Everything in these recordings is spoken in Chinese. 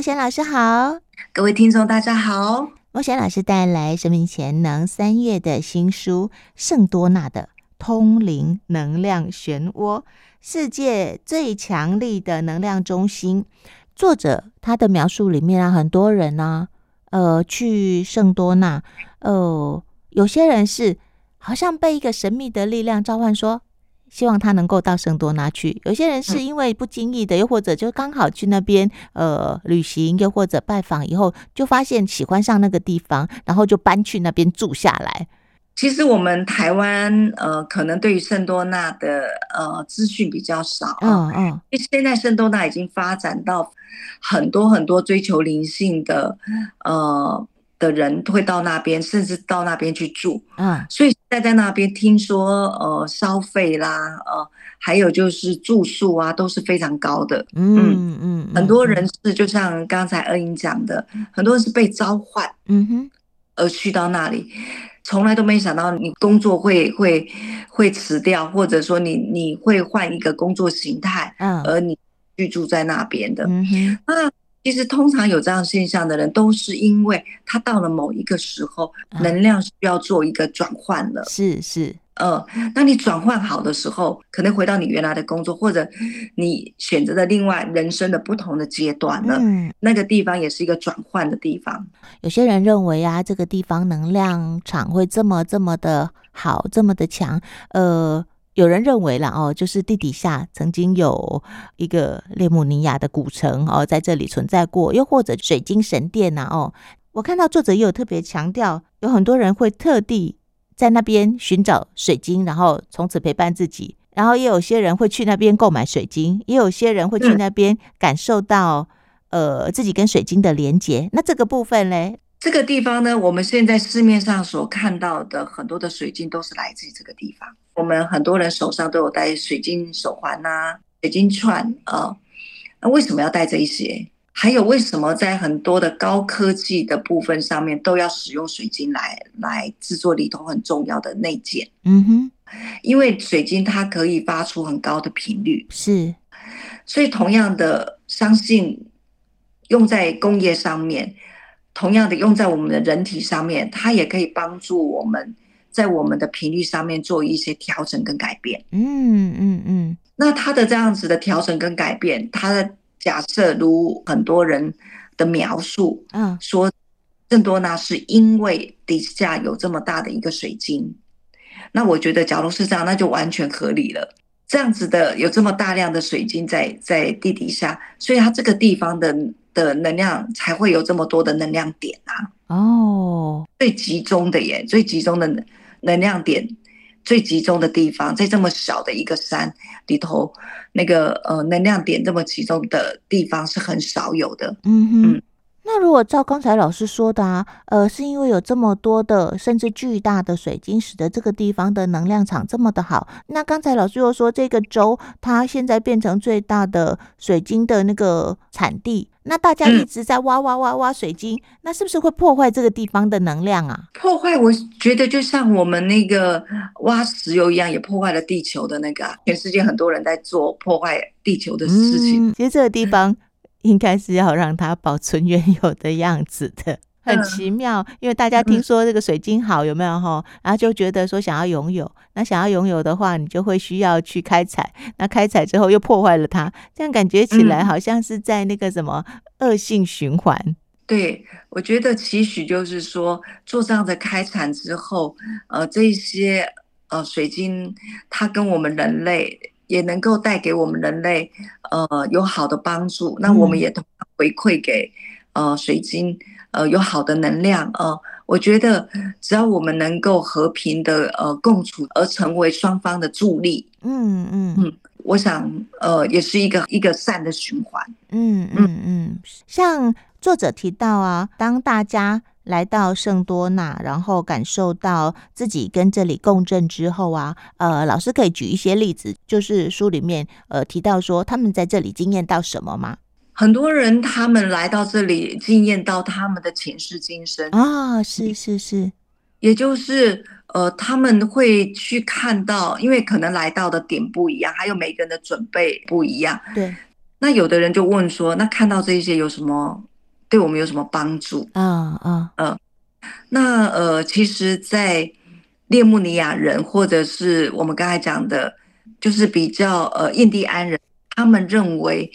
牧贤老师好，各位听众大家好。莫贤老师带来生命潜能三月的新书《圣多纳的通灵能量漩涡：世界最强力的能量中心》。作者他的描述里面啊，很多人呢、啊，呃，去圣多纳，呃，有些人是好像被一个神秘的力量召唤说。希望他能够到圣多纳去。有些人是因为不经意的，又或者就刚好去那边呃旅行，又或者拜访以后，就发现喜欢上那个地方，然后就搬去那边住下来。其实我们台湾呃，可能对于圣多纳的呃资讯比较少，嗯嗯，因为现在圣多纳已经发展到很多很多追求灵性的呃。的人会到那边，甚至到那边去住，嗯，所以在在那边听说，呃，消费啦，呃，还有就是住宿啊，都是非常高的，嗯。嗯，嗯，很多人是就像刚才恩英讲的，很多人是被召唤，嗯哼，而去到那里，从来都没想到你工作会会会辞掉，或者说你你会换一个工作形态，嗯，而你居住在那边的，嗯哼，那。其实，通常有这样现象的人，都是因为他到了某一个时候，能量需要做一个转换了。是是，呃，当你转换好的时候，可能回到你原来的工作，或者你选择了另外人生的不同的阶段了。嗯，那个地方也是一个转换的地方。有些人认为啊，这个地方能量场会这么这么的好，这么的强，呃。有人认为了哦，就是地底下曾经有一个列姆尼亚的古城哦，在这里存在过，又或者水晶神殿呐哦。我看到作者也有特别强调，有很多人会特地在那边寻找水晶，然后从此陪伴自己。然后也有些人会去那边购买水晶，也有些人会去那边感受到呃自己跟水晶的连接。那这个部分嘞？这个地方呢，我们现在市面上所看到的很多的水晶都是来自于这个地方。我们很多人手上都有戴水晶手环呐、水晶串啊。那为什么要戴这一些？还有为什么在很多的高科技的部分上面都要使用水晶来来制作里头很重要的内件？嗯哼，因为水晶它可以发出很高的频率，是。所以同样的，相信用在工业上面。同样的，用在我们的人体上面，它也可以帮助我们在我们的频率上面做一些调整跟改变。嗯嗯嗯。那他的这样子的调整跟改变，他的假设如很多人的描述，嗯，说圣多纳是因为底下有这么大的一个水晶。那我觉得，假如是这样，那就完全合理了。这样子的有这么大量的水晶在在地底下，所以它这个地方的。的能量才会有这么多的能量点啊！哦，最集中的耶，最集中的能量点，最集中的地方，在这么小的一个山里头，那个呃能量点这么集中的地方是很少有的。嗯哼。嗯那如果照刚才老师说的啊，呃，是因为有这么多的甚至巨大的水晶，使得这个地方的能量场这么的好。那刚才老师又说这个州它现在变成最大的水晶的那个产地，那大家一直在挖挖挖挖水晶，那是不是会破坏这个地方的能量啊？破坏，我觉得就像我们那个挖石油一样，也破坏了地球的那个。全世界很多人在做破坏地球的事情。嗯，其实这个地方。应该是要让它保存原有的样子的，很奇妙。因为大家听说这个水晶好，有没有哈？然后就觉得说想要拥有，那想要拥有的话，你就会需要去开采。那开采之后又破坏了它，这样感觉起来好像是在那个什么恶性循环。对，我觉得期许就是说，做这样的开采之后，呃，这些呃水晶它跟我们人类。也能够带给我们人类，呃，有好的帮助。那我们也同样回馈给，呃，水晶，呃，有好的能量。呃，我觉得只要我们能够和平的呃共处，而成为双方的助力，嗯嗯嗯，我想，呃，也是一个一个善的循环。嗯嗯嗯，像作者提到啊，当大家。来到圣多纳，然后感受到自己跟这里共振之后啊，呃，老师可以举一些例子，就是书里面呃提到说他们在这里经验到什么吗？很多人他们来到这里经验到他们的前世今生啊，是是是，也就是呃他们会去看到，因为可能来到的点不一样，还有每个人的准备不一样。对，那有的人就问说，那看到这些有什么对我们有什么帮助嗯嗯嗯，那呃，其实，在列穆尼亚人或者是我们刚才讲的，就是比较呃印第安人，他们认为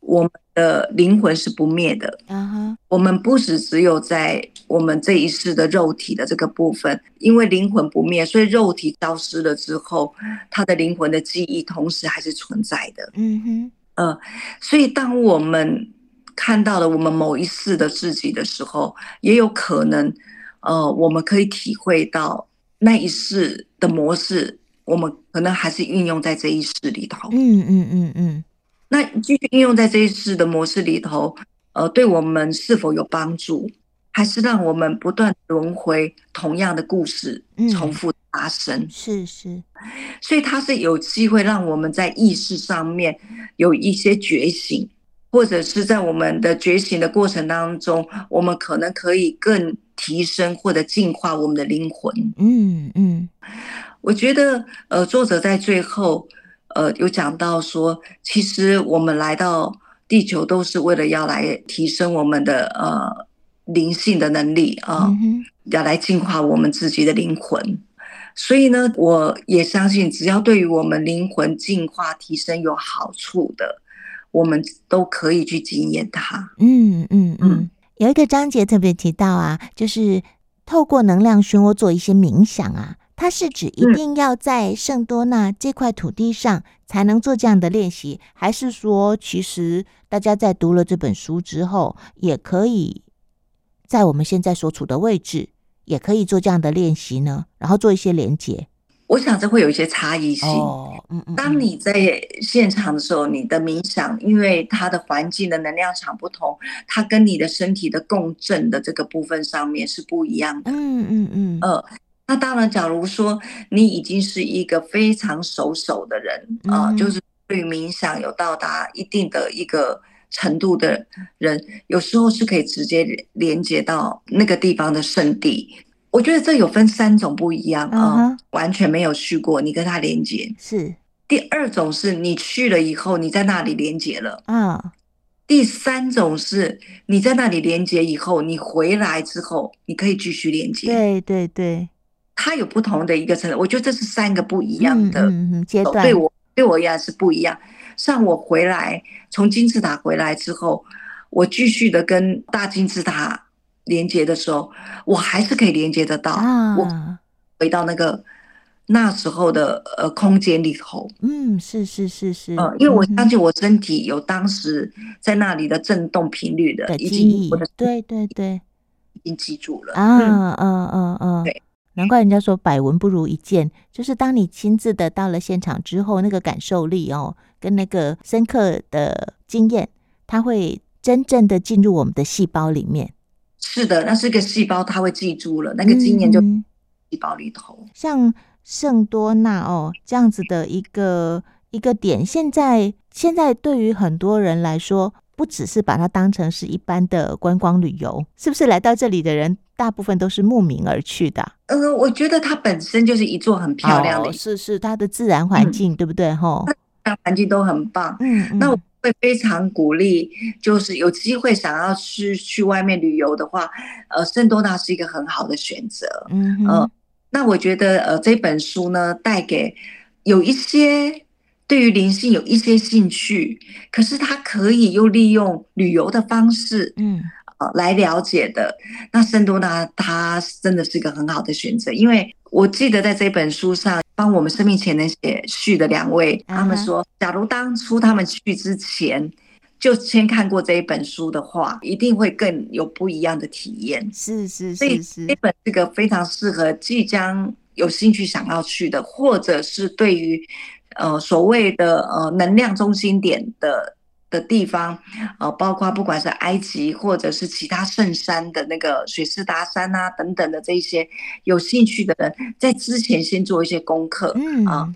我们的灵魂是不灭的。嗯哼，我们不是只有在我们这一世的肉体的这个部分，因为灵魂不灭，所以肉体消失了之后，他的灵魂的记忆同时还是存在的。嗯哼，呃，所以当我们看到了我们某一世的自己的时候，也有可能，呃，我们可以体会到。那一世的模式，我们可能还是运用在这一世里头。嗯嗯嗯嗯。那继续运用在这一世的模式里头，呃，对我们是否有帮助？还是让我们不断轮回同样的故事，重复发生？嗯、是是。所以它是有机会让我们在意识上面有一些觉醒，或者是在我们的觉醒的过程当中，我们可能可以更。提升或者净化我们的灵魂。嗯嗯，我觉得呃，作者在最后呃有讲到说，其实我们来到地球都是为了要来提升我们的呃灵性的能力啊，呃嗯、要来净化我们自己的灵魂。所以呢，我也相信，只要对于我们灵魂净化提升有好处的，我们都可以去经验它。嗯嗯嗯。嗯有一个章节特别提到啊，就是透过能量漩涡做一些冥想啊，它是指一定要在圣多纳这块土地上才能做这样的练习，还是说其实大家在读了这本书之后，也可以在我们现在所处的位置也可以做这样的练习呢？然后做一些连结。我想这会有一些差异性。哦，嗯嗯。当你在现场的时候，你的冥想，因为它的环境的能量场不同，它跟你的身体的共振的这个部分上面是不一样的。嗯嗯嗯。呃，那当然，假如说你已经是一个非常熟手的人啊，呃，就是对于冥想有到达一定的一个程度的人，有时候是可以直接连接到那个地方的圣地。我觉得这有分三种不一样啊，uh huh. 完全没有去过，你跟他连接是。第二种是你去了以后，你在那里连接了嗯。Uh. 第三种是你在那里连接以后，你回来之后，你可以继续连接。对对对，它有不同的一个层次。我觉得这是三个不一样的阶段。对我对我而言是不一样。像我回来从金字塔回来之后，我继续的跟大金字塔。连接的时候，我还是可以连接得到。啊、我回到那个那时候的呃空间里头。嗯，是是是是。因为我相信我身体有当时在那里的震动频率的，的已经我的对对对，已经记住了。啊嗯嗯嗯嗯，对，难怪人家说百闻不如一见，就是当你亲自的到了现场之后，那个感受力哦，跟那个深刻的经验，它会真正的进入我们的细胞里面。是的，那是个细胞，它会记住了那个经验，就细胞里头。嗯、像圣多纳哦这样子的一个一个点，现在现在对于很多人来说，不只是把它当成是一般的观光旅游，是不是？来到这里的人，大部分都是慕名而去的。呃，我觉得它本身就是一座很漂亮的，哦、是是它的自然环境，嗯、对不对？吼，自然环境都很棒。嗯，嗯那我。会非常鼓励，就是有机会想要去去外面旅游的话，呃，圣多纳是一个很好的选择。嗯那我觉得呃这本书呢，带给有一些对于灵性有一些兴趣，可是他可以又利用旅游的方式，嗯，呃，来了解的。那圣多纳他真的是一个很好的选择，因为我记得在这本书上。帮我们生命潜能写序的两位，他们说，假如当初他们去之前就先看过这一本书的话，一定会更有不一样的体验。是是是是，所以这本这个非常适合即将有兴趣想要去的，或者是对于呃所谓的呃能量中心点的。的地方，呃，包括不管是埃及或者是其他圣山的那个水师达山啊等等的这一些有兴趣的人，在之前先做一些功课，嗯啊，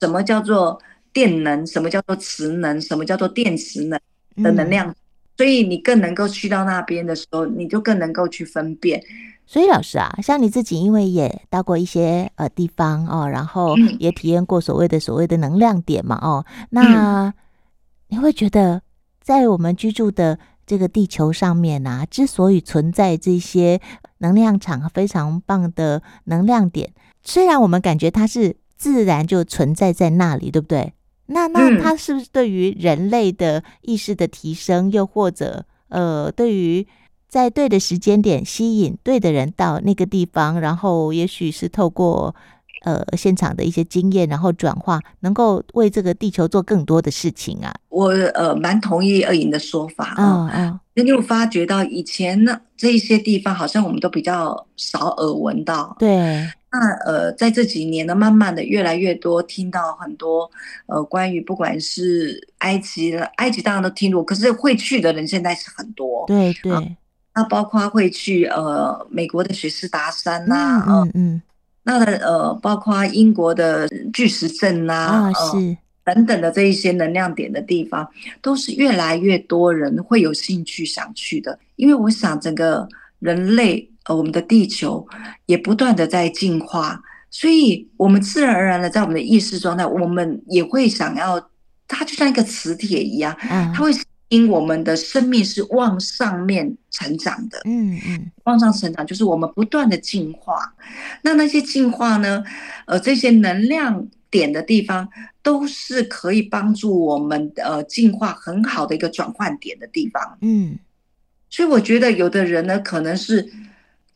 什么叫做电能，什么叫做磁能，什么叫做电磁能的能量，嗯、所以你更能够去到那边的时候，你就更能够去分辨。所以老师啊，像你自己，因为也到过一些呃地方哦，然后也体验过所谓的所谓的能量点嘛，哦，那。嗯你会觉得，在我们居住的这个地球上面啊，之所以存在这些能量场非常棒的能量点，虽然我们感觉它是自然就存在在那里，对不对？那那它是不是对于人类的意识的提升，又或者呃，对于在对的时间点吸引对的人到那个地方，然后也许是透过呃现场的一些经验，然后转化，能够为这个地球做更多的事情啊？我呃蛮同意二莹的说法啊。嗯嗯，你有发觉到以前呢这一些地方好像我们都比较少耳闻到。对。那呃，在这几年呢，慢慢的越来越多听到很多呃，关于不管是埃及的，埃及当然都听过，可是会去的人现在是很多。对对、啊。那包括会去呃美国的雪士达山呐、啊，嗯嗯，嗯。那呃，包括英国的巨石阵呐、是、呃、等等的这一些能量点的地方，都是越来越多人会有兴趣想去的，因为我想整个人类。呃，我们的地球也不断的在进化，所以我们自然而然的在我们的意识状态，我们也会想要，它就像一个磁铁一样，它会吸引我们的生命是往上面成长的，嗯嗯，往上成长就是我们不断的进化。那那些进化呢，呃，这些能量点的地方，都是可以帮助我们呃进化很好的一个转换点的地方，嗯，所以我觉得有的人呢，可能是。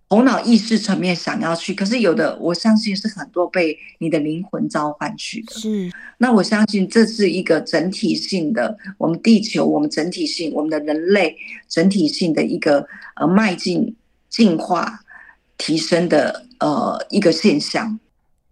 头脑意识层面想要去，可是有的我相信是很多被你的灵魂召唤去的。是，那我相信这是一个整体性的，我们地球，我们整体性，我们的人类整体性的一个呃迈进、进化、提升的呃一个现象。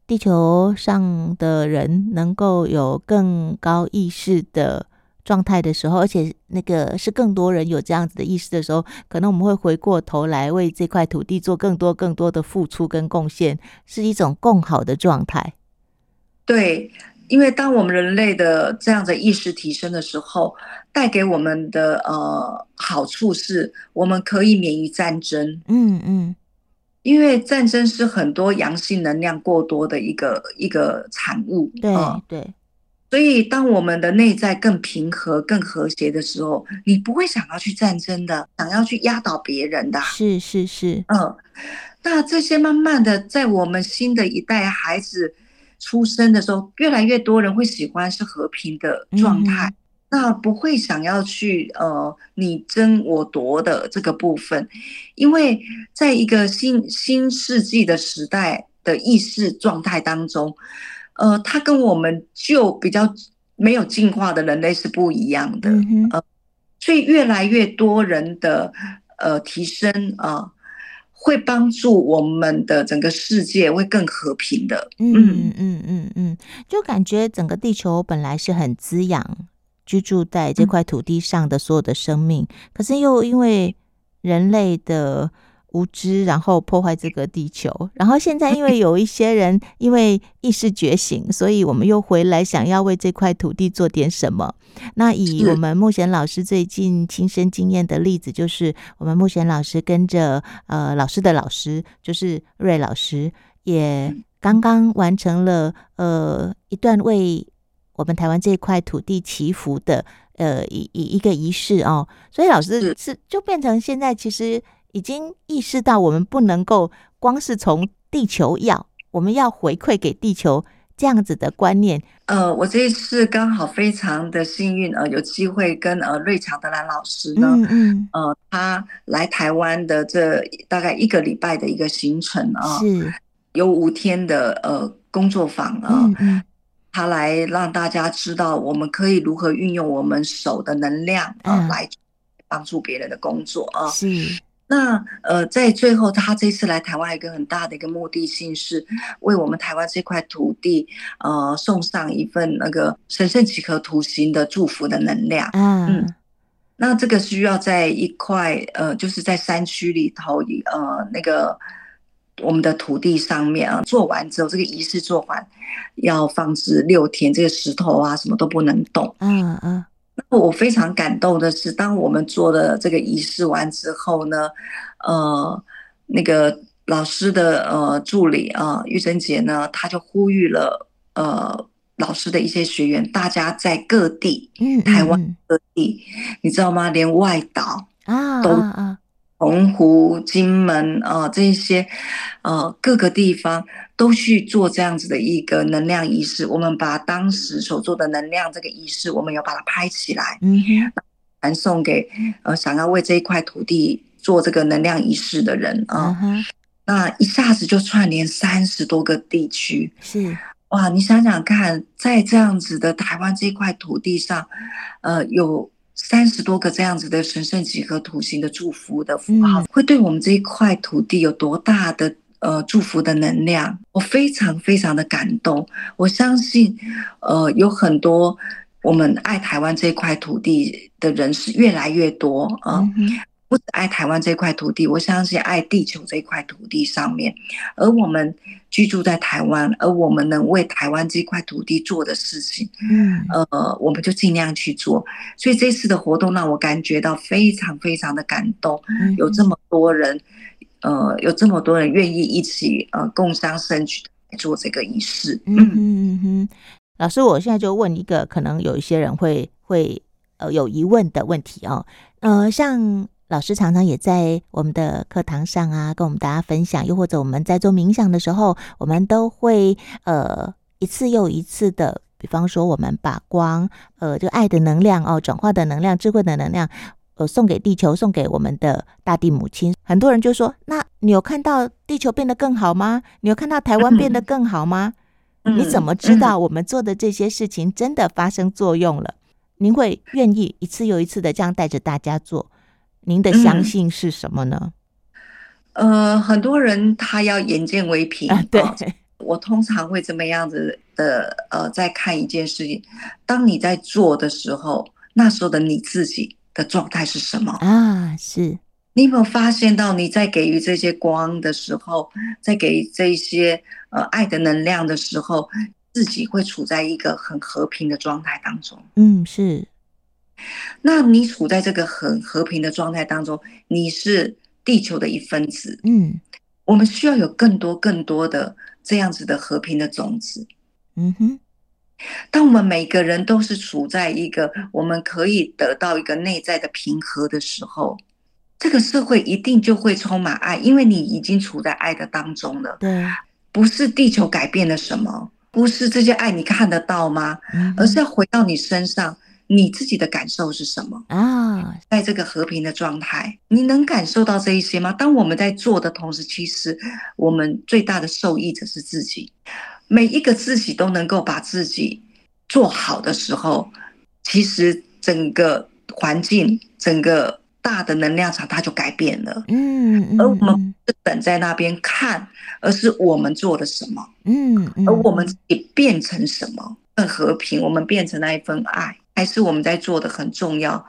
地球上的人能够有更高意识的。状态的时候，而且那个是更多人有这样子的意识的时候，可能我们会回过头来为这块土地做更多更多的付出跟贡献，是一种更好的状态。对，因为当我们人类的这样的意识提升的时候，带给我们的呃好处是，我们可以免于战争。嗯嗯，因为战争是很多阳性能量过多的一个一个产物。对、呃、对。所以，当我们的内在更平和、更和谐的时候，你不会想要去战争的，想要去压倒别人的。是是是，嗯。那这些慢慢的，在我们新的一代孩子出生的时候，越来越多人会喜欢是和平的状态，嗯、那不会想要去呃你争我夺的这个部分，因为在一个新新世纪的时代的意识状态当中。呃，它跟我们就比较没有进化的人类是不一样的，嗯、呃，所以越来越多人的呃提升啊、呃，会帮助我们的整个世界会更和平的。嗯嗯嗯嗯嗯，就感觉整个地球本来是很滋养居住在这块土地上的所有的生命，嗯、可是又因为人类的。无知，然后破坏这个地球，然后现在因为 有一些人因为意识觉醒，所以我们又回来想要为这块土地做点什么。那以我们慕贤老师最近亲身经验的例子，就是我们慕贤老师跟着呃老师的老师，就是瑞老师，也刚刚完成了呃一段为我们台湾这块土地祈福的呃一一一个仪式哦。所以老师是就变成现在其实。已经意识到，我们不能够光是从地球要，我们要回馈给地球这样子的观念。呃，我这一次刚好非常的幸运，呃，有机会跟呃瑞乔德兰老师呢，嗯嗯，呃，他来台湾的这大概一个礼拜的一个行程啊，是。有五天的呃工作坊啊，嗯嗯，他来让大家知道我们可以如何运用我们手的能量啊，呃，来帮助别人的工作啊，是。那呃，在最后，他这次来台湾一个很大的一个目的性是为我们台湾这块土地，呃，送上一份那个神圣几何图形的祝福的能量。嗯，嗯，那这个需要在一块呃，就是在山区里头，呃，那个我们的土地上面啊，做完之后，这个仪式做完要放置六天，这个石头啊什么都不能动。嗯嗯。那我非常感动的是，当我们做了这个仪式完之后呢，呃，那个老师的呃助理啊，玉珍姐呢，她就呼吁了呃老师的一些学员，大家在各地，嗯，台湾各地，你知道吗？连外岛啊，都啊啊，澎湖、金门啊，这些呃各个地方都去做这样子的一个能量仪式。我们把当时所做的能量这个仪式，我们要把它拍起来，嗯哼，传送给呃想要为这一块土地做这个能量仪式的人啊。那一下子就串联三十多个地区，是。哇，你想想看，在这样子的台湾这块土地上，呃，有三十多个这样子的神圣几何图形的祝福的符号，嗯、会对我们这一块土地有多大的呃祝福的能量？我非常非常的感动。我相信，呃，有很多我们爱台湾这块土地的人是越来越多啊。呃嗯不只爱台湾这块土地，我相信爱地球这块土地上面，而我们居住在台湾，而我们能为台湾这块土地做的事情，嗯，呃，我们就尽量去做。所以这次的活动让我感觉到非常非常的感动，有这么多人，呃，有这么多人愿意一起呃共襄盛举做这个仪式。嗯嗯嗯哼，老师，我现在就问一个可能有一些人会会呃有疑问的问题哦，呃，像。老师常常也在我们的课堂上啊，跟我们大家分享，又或者我们在做冥想的时候，我们都会呃一次又一次的，比方说我们把光呃就爱的能量哦，转化的能量、智慧的能量，呃送给地球，送给我们的大地母亲。很多人就说：“那你有看到地球变得更好吗？你有看到台湾变得更好吗？你怎么知道我们做的这些事情真的发生作用了？您会愿意一次又一次的这样带着大家做？”您的相信是什么呢？嗯、呃，很多人他要眼见为凭、啊。对，我通常会这么样子的，呃，在看一件事情。当你在做的时候，那时候的你自己的状态是什么啊？是你有没有发现到你在给予这些光的时候，在给这些呃爱的能量的时候，自己会处在一个很和平的状态当中？嗯，是。那你处在这个很和平的状态当中，你是地球的一分子。嗯，我们需要有更多更多的这样子的和平的种子。嗯哼，当我们每个人都是处在一个我们可以得到一个内在的平和的时候，这个社会一定就会充满爱，因为你已经处在爱的当中了。对，不是地球改变了什么，不是这些爱你看得到吗？嗯，而是要回到你身上。你自己的感受是什么啊？在这个和平的状态，你能感受到这一些吗？当我们在做的同时，其实我们最大的受益者是自己。每一个自己都能够把自己做好的时候，其实整个环境、整个大的能量场它就改变了。嗯，嗯，而我们不是等在那边看，而是我们做了什么。嗯，嗯，而我们自己变成什么？更和平，我们变成那一份爱。还是我们在做的很重要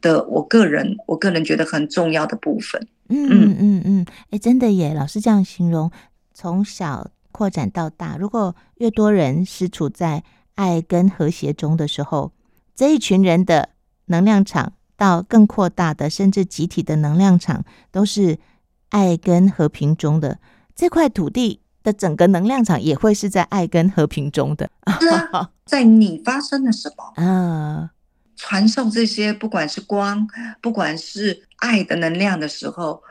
的，我个人我个人觉得很重要的部分。嗯嗯嗯嗯，哎、欸，真的耶！老师这样形容，从小扩展到大，如果越多人是处在爱跟和谐中的时候，这一群人的能量场到更扩大的，甚至集体的能量场都是爱跟和平中的，这块土地的整个能量场也会是在爱跟和平中的。是啊，在你发生了什么啊？传送这些，不管是光，不管是爱的能量的时候，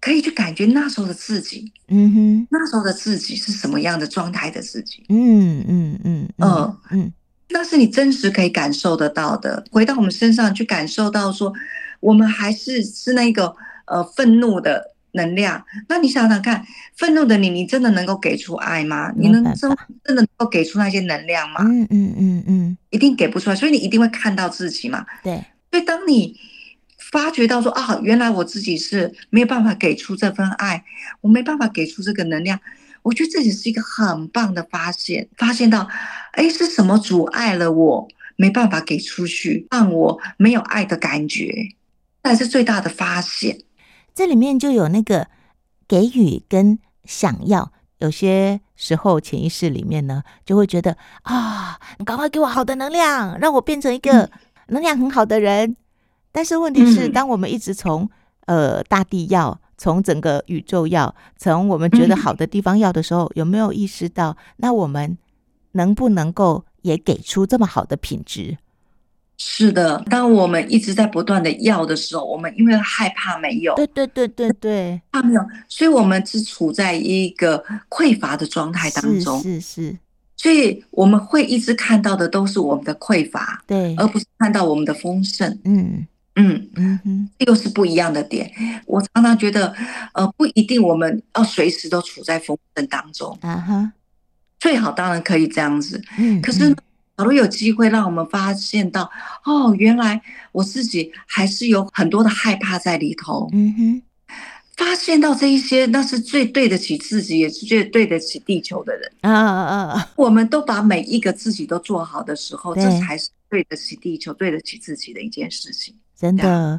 可以去感觉那时候的自己。嗯哼，那时候的自己是什么样的状态的自己？嗯嗯嗯嗯嗯，那是你真实可以感受得到的。回到我们身上去感受到，说我们还是是那个呃愤怒的。能量，那你想想看，愤怒的你，你真的能够给出爱吗？你能真真的能够给出那些能量吗？嗯嗯嗯嗯，一定给不出来，所以你一定会看到自己嘛。对，所以当你发觉到说啊，原来我自己是没有办法给出这份爱，我没办法给出这个能量，我觉得这也是一个很棒的发现。发现到，哎，是什么阻碍了我没办法给出去，让我没有爱的感觉，那才是最大的发现。这里面就有那个给予跟想要，有些时候潜意识里面呢，就会觉得啊，你赶快给我好的能量，让我变成一个能量很好的人。但是问题是，当我们一直从呃大地要，从整个宇宙要，从我们觉得好的地方要的时候，有没有意识到，那我们能不能够也给出这么好的品质。是的，当我们一直在不断的要的时候，我们因为害怕没有，对对对对对，怕没有，所以我们是处在一个匮乏的状态当中。是是是，所以我们会一直看到的都是我们的匮乏，对，而不是看到我们的丰盛。嗯嗯嗯哼，这又是不一样的点。我常常觉得，呃，不一定我们要随时都处在丰盛当中。啊哈，最好当然可以这样子。嗯，可是。假如有机会让我们发现到，哦，原来我自己还是有很多的害怕在里头。嗯哼，发现到这一些，那是最对得起自己，也是最对得起地球的人。啊啊啊！我们都把每一个自己都做好的时候，这才是对得起地球、对得起自己的一件事情。真的，